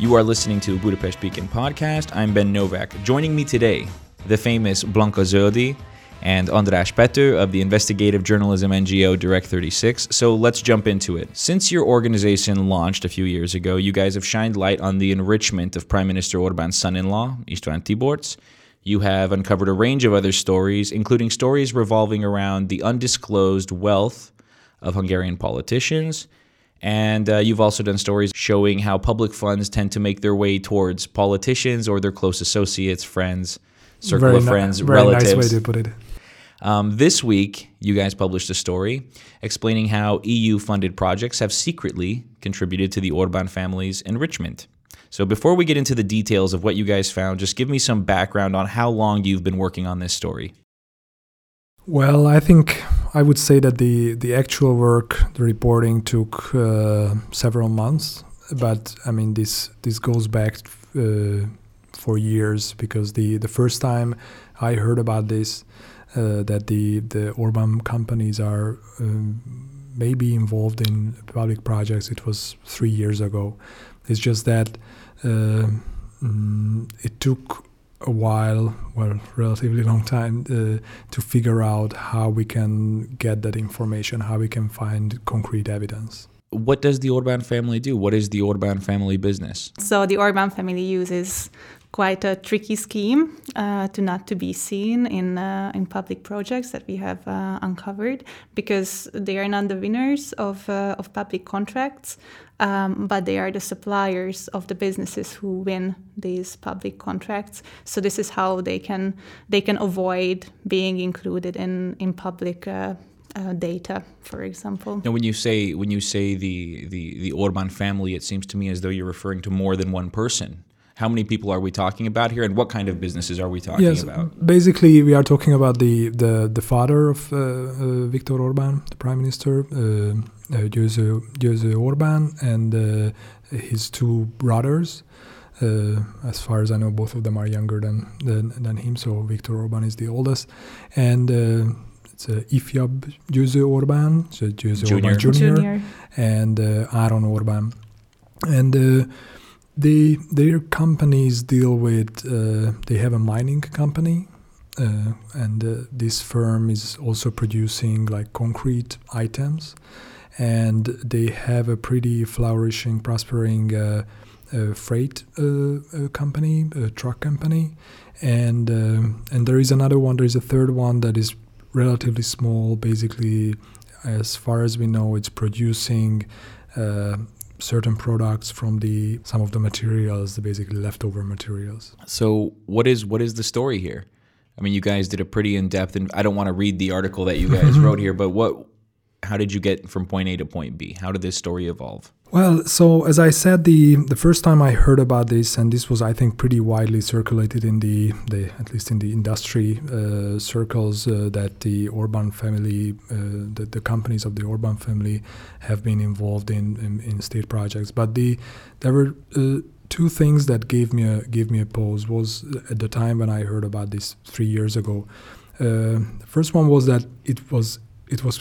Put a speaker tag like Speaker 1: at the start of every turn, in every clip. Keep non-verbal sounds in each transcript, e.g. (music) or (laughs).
Speaker 1: You are listening to the Budapest Beacon podcast. I'm Ben Novak. Joining me today, the famous Blanka Zöldi and András Pethő of the investigative journalism NGO Direkt36. So let's jump into it. Since your organization launched a few years ago, you guys have shined light on the enrichment of Prime Minister Orban's son in law, István Tiborcz. You have uncovered a range of other stories, including stories revolving around the undisclosed wealth of Hungarian politicians. And uh, you've also done stories showing how public funds tend to make their way towards politicians or their close associates, friends, circle
Speaker 2: very
Speaker 1: of
Speaker 2: ni-
Speaker 1: friends,
Speaker 2: very
Speaker 1: relatives.
Speaker 2: nice way to put it.
Speaker 1: Um, this week, you guys published a story explaining how EU funded projects have secretly contributed to the Orban family's enrichment. So, before we get into the details of what you guys found, just give me some background on how long you've been working on this story.
Speaker 2: Well, I think I would say that the the actual work, the reporting took uh, several months, but I mean this this goes back uh, for years because the the first time I heard about this uh, that the the Orban companies are um, maybe involved in public projects, it was three years ago. It's just that uh, mm, it took a while, well, relatively long time, uh, to figure out how we can get that information, how we can find concrete evidence.
Speaker 1: What does the Orban family do? What is the Orban family business?
Speaker 3: So the Orban family uses quite a tricky scheme uh, to not to be seen in uh, in public projects that we have uh, uncovered because they are not the winners of uh, of public contracts, um, but they are the suppliers of the businesses who win these public contracts. So this is how they can they can avoid being included in in public. Uh, uh, data, for example.
Speaker 1: Now, when you say when you say the, the the Orban family, it seems to me as though you're referring to more than one person. How many people are we talking about here, and what kind of businesses are we talking
Speaker 2: yes,
Speaker 1: about?
Speaker 2: basically, we are talking about the the, the father of uh, uh, Viktor Orban, the prime minister, uh, uh, Győző, Győző Orban, and uh, his two brothers. Uh, as far as I know, both of them are younger than than, than him. So Viktor Orban is the oldest, and uh, it's uh, Ifjabb Győző Orban, so Győző
Speaker 1: Junior.
Speaker 2: Orban Junior,
Speaker 3: Junior.
Speaker 2: and uh, Áron Orban, and uh, they their companies deal with. Uh, they have a mining company, uh, and uh, this firm is also producing like concrete items, and they have a pretty flourishing, prospering. Uh, uh, freight uh, company, a truck company, and and there is another one. There is a third one that is relatively small. Basically, as far as we know, it's producing certain products from the some of the materials, the basically leftover materials.
Speaker 1: So, what is what is the story here? I mean, you guys did a pretty in depth, and I don't want to read the article that you guys (laughs) wrote here, but what? How did you get from point A to point B? How did this story evolve?
Speaker 2: Well, so as I said, the the first time I heard about this, and this was, I think, pretty widely circulated in the, the at least in the industry uh, circles, uh, that the Orban family, uh, the, the companies of the Orban family, have been involved in in, in state projects. But the there were uh, two things that gave me a gave me a pause. Was at the time when I heard about this three years ago. Uh, the first one was that it was it was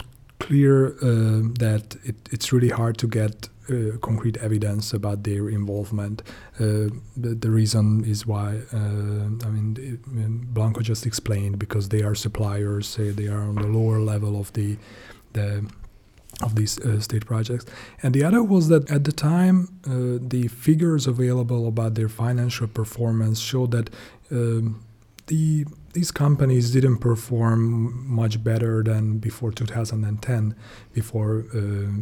Speaker 2: clear uh, that it, it's really hard to get uh, concrete evidence about their involvement. Uh, the, the reason is why, uh, I mean, it, Blanka just explained because they are suppliers, they are on the lower level of the the of these uh, state projects. And the other was that at the time, uh, the figures available about their financial performance showed that um, the these companies didn't perform much better than before 2010, before uh,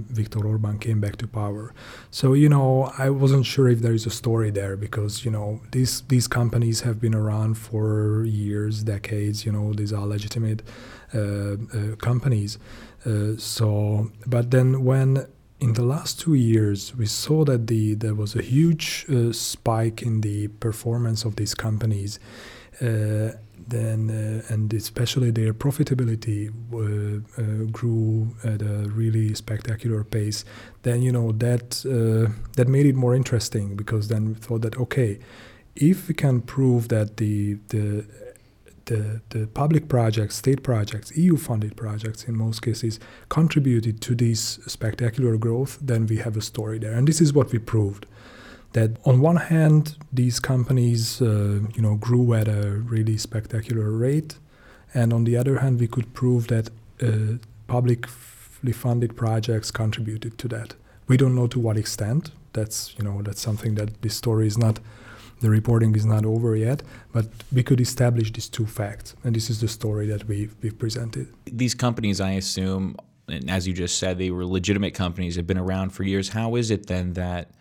Speaker 2: Viktor Orban came back to power. So you know, I wasn't sure if there is a story there because you know these these companies have been around for years, decades. You know, these are legitimate uh, uh, companies. Uh, so, but then when in the last two years we saw that the there was a huge uh, spike in the performance of these companies. Uh, then uh, and especially their profitability uh, uh, grew at a really spectacular pace. Then you know that uh, that made it more interesting because then we thought that okay, if we can prove that the the the, the public projects, state projects, EU funded projects in most cases contributed to this spectacular growth, then we have a story there. And this is what we proved. That on one hand these companies uh, you know grew at a really spectacular rate. And on the other hand we could prove that uh, publicly funded projects contributed to that. We don't know to what extent. That's you know that's something that this story is not the reporting is not over yet. But we could establish these two facts. And this is the story that we've, we've presented.
Speaker 1: These companies i assume and as you just said they were legitimate companies have been around for years. How is it then that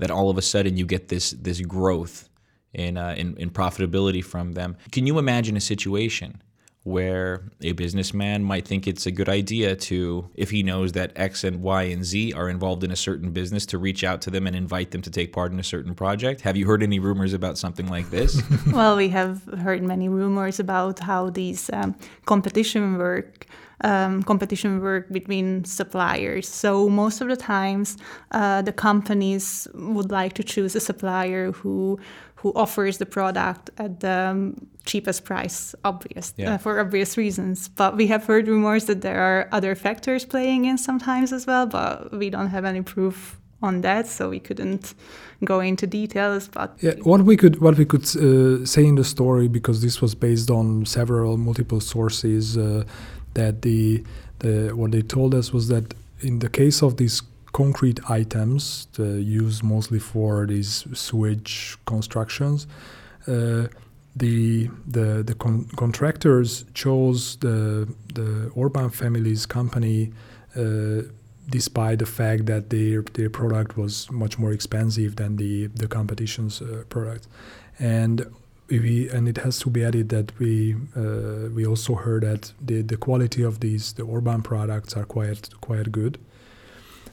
Speaker 1: that all of a sudden you get this this growth in, uh, in, in profitability from them. Can you imagine a situation where a businessman might think it's a good idea to, if he knows that X and Y and Z are involved in a certain business, to reach out to them and invite them to take part in a certain project? Have you heard any rumors about something like this? (laughs)
Speaker 3: well, we have heard many rumors about how these um, competition work um, competition work between suppliers. So most of the times, uh, the companies would like to choose a supplier who who offers the product at the cheapest price, obvious yeah. uh, for obvious reasons. But we have heard rumors that there are other factors playing in sometimes as well, but we don't have any proof on that, so we couldn't go into details. But
Speaker 2: yeah, what we could what we could uh, say in the story because this was based on several multiple sources. Uh, that the, the what they told us was that in the case of these concrete items used mostly for these sewage constructions, uh, the the the con- contractors chose the the Orban family's company. Uh, despite the fact that their their product was much more expensive than the the competition's uh, product, and we and it has to be added that we uh, we also heard that the the quality of these the Orban products are quite quite good.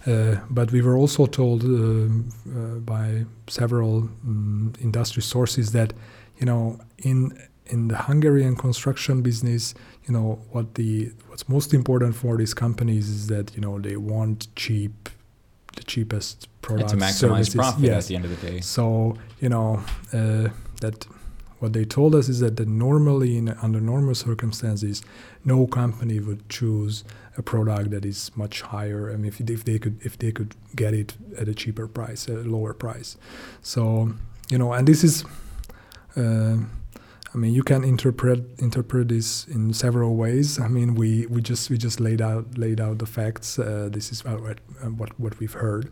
Speaker 2: Uh, but we were also told uh, uh by several um, industry sources that you know in in the Hungarian construction business, you know what the what's most important for these companies is that you know they want cheap the cheapest products
Speaker 1: and to maximize services. profit yes. at the end of the day.
Speaker 2: So you know uh, that what they told us is that, that normally, in, under normal circumstances, no company would choose a product that is much higher. I mean, if, if they could if they could get it at a cheaper price, a lower price. So you know, and this is. Uh, I mean, you can interpret interpret this in several ways. I mean, we, we just we just laid out laid out the facts. Uh, this is what, what what we've heard.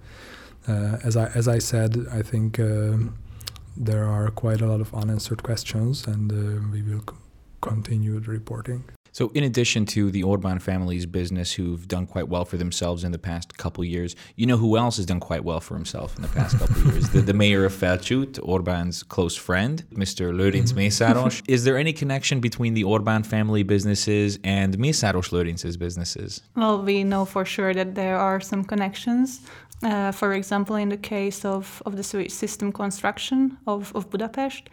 Speaker 2: Uh, as I as I said, I think um, there are quite a lot of unanswered questions, and uh, we will c- continue the reporting.
Speaker 1: So, in addition to the Orban family's business, who've done quite well for themselves in the past couple years, you know who else has done quite well for himself in the past couple years? (laughs) The, the, mayor of Felcsút, Orban's close friend, Mr. Lőrinc. Mészáros. Is there any connection between the Orban family businesses and Mészáros Lőrinc's businesses?
Speaker 3: Well, we know for sure that there are some connections. Uh, for example, in the case of, of the sewage system construction of, of Budapest,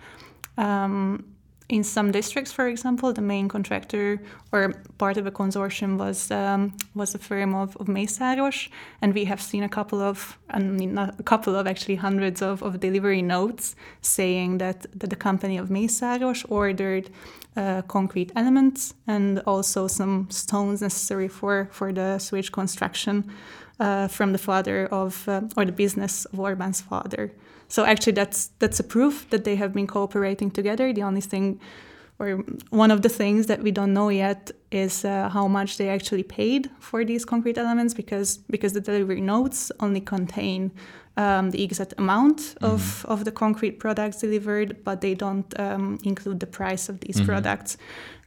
Speaker 3: um, in some districts, for example, the main contractor or part of a consortium was um, was a firm of, of Mészáros, and we have seen a couple of, I mean, a couple of actually hundreds of, of delivery notes saying that, that the company of Mészáros ordered uh, concrete elements and also some stones necessary for, for the sewage construction uh, from the father of, uh, or the business of Orban's father. So actually, that's that's a proof that they have been cooperating together. The only thing, or one of the things that we don't know yet, is uh, how much they actually paid for these concrete elements, because because the delivery notes only contain um, the exact amount mm-hmm. of, of the concrete products delivered, but they don't um, include the price of these mm-hmm. products.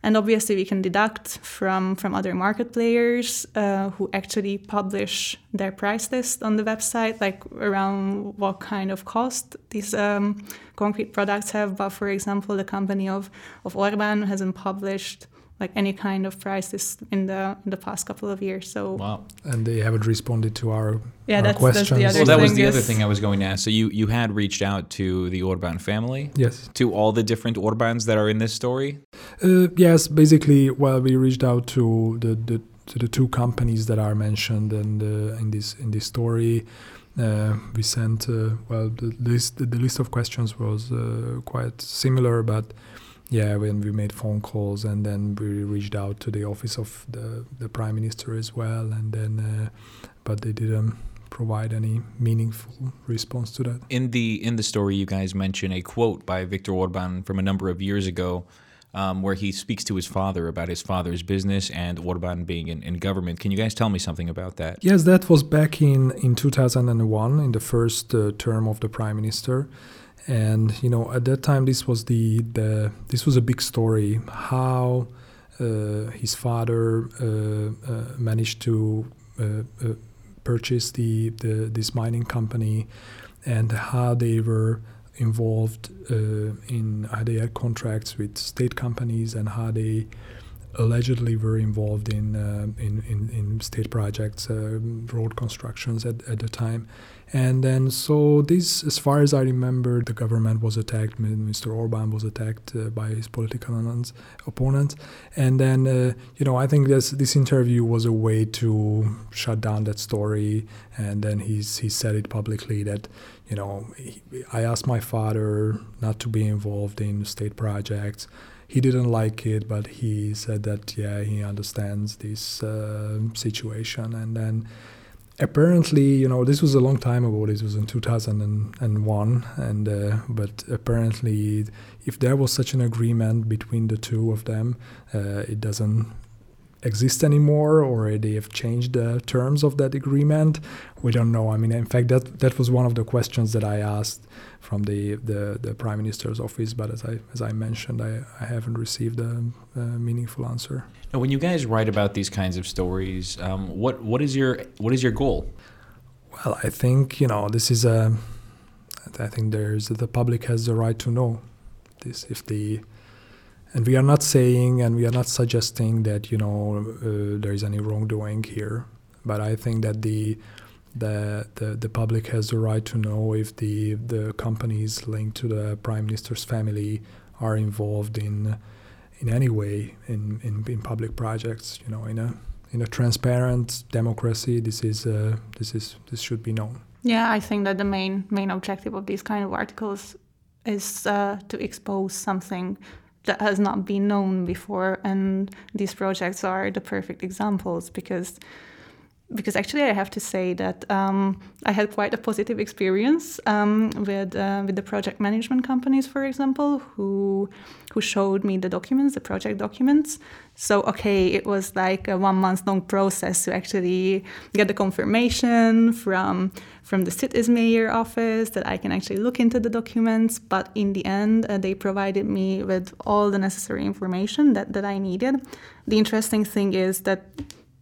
Speaker 3: And obviously, we can deduct from, from other market players uh, who actually publish their price list on the website, like around what kind of cost these um, concrete products have. But for example, the company of, of Orban hasn't published like any kind of prices in the in the past couple of years. So
Speaker 1: wow,
Speaker 2: and they haven't responded to our
Speaker 3: yeah
Speaker 2: our
Speaker 3: that's,
Speaker 2: questions.
Speaker 3: That's the other
Speaker 1: well, that was the
Speaker 3: is,
Speaker 1: other thing I was going to ask. So you you had reached out to the Orban family,
Speaker 2: yes,
Speaker 1: to all the different Orbans that are in this story.
Speaker 2: Uh, yes, basically, well, we reached out to the, the to the two companies that are mentioned in the, in this in this story. Uh, we sent uh, well the list the list of questions was uh, quite similar, but yeah, when we made phone calls and then we reached out to the office of the, the prime minister as well, and then uh, but they didn't provide any meaningful response to that.
Speaker 1: In the in the story, you guys mention a quote by Viktor Orban from a number of years ago, um, where he speaks to his father about his father's business and Orban being in, in government. Can you guys tell me something about that?
Speaker 2: Yes, that was back in in 2001, in the first uh, term of the prime minister and you know at that time this was the, the this was a big story how uh, his father uh, uh, managed to purchase the, the this mining company and how they were involved in how they had contracts with state companies and how they allegedly were involved in, uh, in, in, in, state projects, uh, road constructions at, at the time. And then, so this, as far as I remember, the government was attacked. Mr. Orban was attacked uh, by his political opponents. And then, uh, you know, I think this this interview was a way to shut down that story. And then he's he said it publicly that, you know, he, I asked my father not to be involved in state projects he didn't like it, but he said that yeah, he understands this uh, situation. And then apparently, you know, this was a long time ago. This was in 2001, and uh, but apparently, if there was such an agreement between the two of them, uh, it doesn't exist anymore or they have changed the terms of that agreement? We don't know. I mean in fact that that was one of the questions that i asked from the the, the prime minister's office but as i as i mentioned i, I haven't received a, a meaningful answer.
Speaker 1: Now when you guys write about these kinds of stories um, what what is your what is your goal?
Speaker 2: Well i think you know this is a i think there's the public has the right to know this. If the and we are not saying and we are not suggesting that you know uh, there is any wrongdoing here, but I think that the the, the, the public has the right to know if the the companies linked to the prime minister's family are involved in in any way in, in, in public projects. You know, in a in a transparent democracy, this is uh, this is this should be known.
Speaker 3: Yeah, I think that the main main objective of these kind of articles is uh, to expose something that has not been known before and these projects are the perfect examples because because actually I have to say that um, I had quite a positive experience um, with uh, with the project management companies, for example, who who showed me the documents, the project documents. So okay, it was like a one month long process to actually get the confirmation from from the city's mayor office that I can actually look into the documents. But in the end, uh, they provided me with all the necessary information that that I needed. The interesting thing is that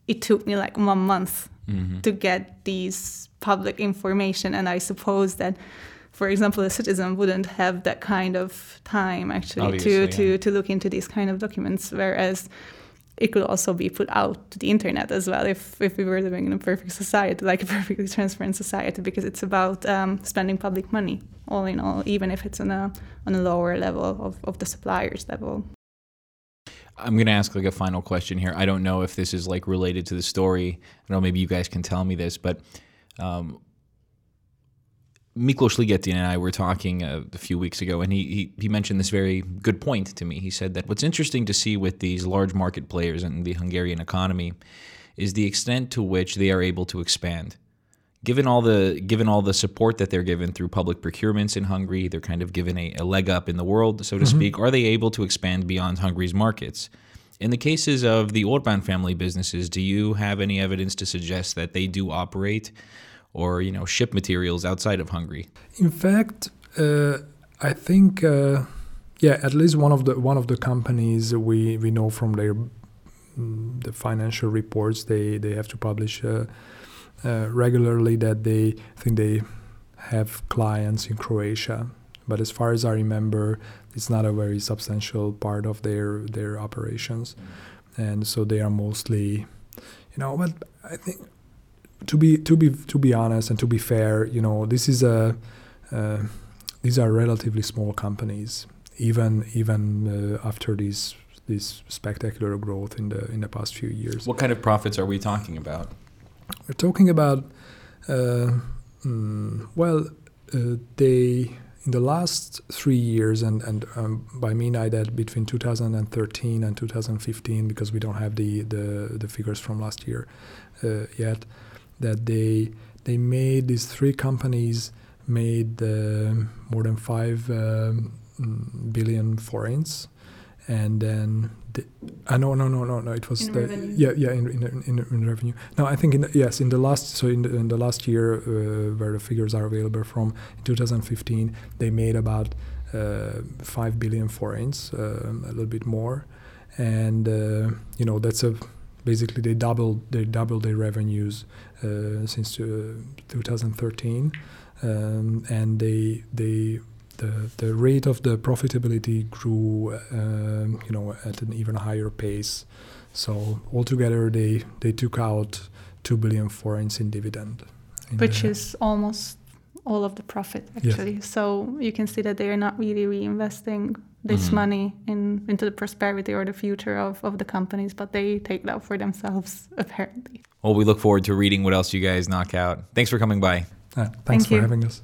Speaker 3: it took me like one month mm-hmm. to get these public information and i suppose that for example a citizen wouldn't have that kind of time actually Obviously, to, yeah. to, to look into these kind of documents whereas it could also be put out to the internet as well if, if we were living in a perfect society like a (laughs) perfectly transparent society because it's about um, spending public money all in all even if it's on a on a lower level of, of the suppliers level
Speaker 1: I'm gonna ask like a final question here. I don't know if this is like related to the story. I don't know. Maybe you guys can tell me this, but um, Miklos Ligeti and I were talking a, a few weeks ago, and he, he he mentioned this very good point to me. He said that what's interesting to see with these large market players in the Hungarian economy is the extent to which they are able to expand given all the given all the support that they're given through public procurements in Hungary, they're kind of given a, a leg up in the world, so to mm-hmm. speak. Are they able to expand beyond Hungary's markets? In the cases of the Orban family businesses, do you have any evidence to suggest that they do operate or you know ship materials outside of Hungary?
Speaker 2: In fact, uh, I think uh, yeah, at least one of the one of the companies we we know from their mm, the financial reports they they have to publish. Uh, uh, regularly that they think they have clients in Croatia. But as far as I remember, it's not a very substantial part of their their operations, and so they are mostly, you know. But I think to be to be to be honest and to be fair, you know, this is a uh, these are relatively small companies, even even uh, after these this spectacular growth in the in the past few years.
Speaker 1: What kind of profits are we talking about?
Speaker 2: We're talking about, uh, mm, well, uh, they in the last three years, and and um, by mean I that between 2013 and 2015, because we don't have the the, the figures from last year uh, yet, that they they made these three companies made uh, more than five um, billion forints, and then the, uh, no no no no no it was
Speaker 3: In
Speaker 2: the
Speaker 3: revenue.
Speaker 2: yeah yeah in, in, in, in revenue. No, I think in the, yes in the last so in the, in the last year uh, where the figures are available from in 2015 they made about uh, five billion forints, um, a little bit more, and uh, you know that's a basically they doubled they doubled their revenues uh, since uh, 2013, um, and they they the the rate of the profitability grew um, you know at an even higher pace. So altogether they they took out two billion forints in dividend. in
Speaker 3: which
Speaker 2: the-
Speaker 3: is almost all of the profit
Speaker 2: Yes.
Speaker 3: actually. So you can see that they are not really reinvesting this
Speaker 1: Mhm.
Speaker 3: money in into the prosperity or the future of, of the companies, but they take that for themselves (laughs) apparently.
Speaker 1: Well, we look forward to reading what else you guys knock out. Thanks for coming by.
Speaker 2: Ah, thanks
Speaker 3: Thank
Speaker 2: for
Speaker 3: you.
Speaker 2: having us.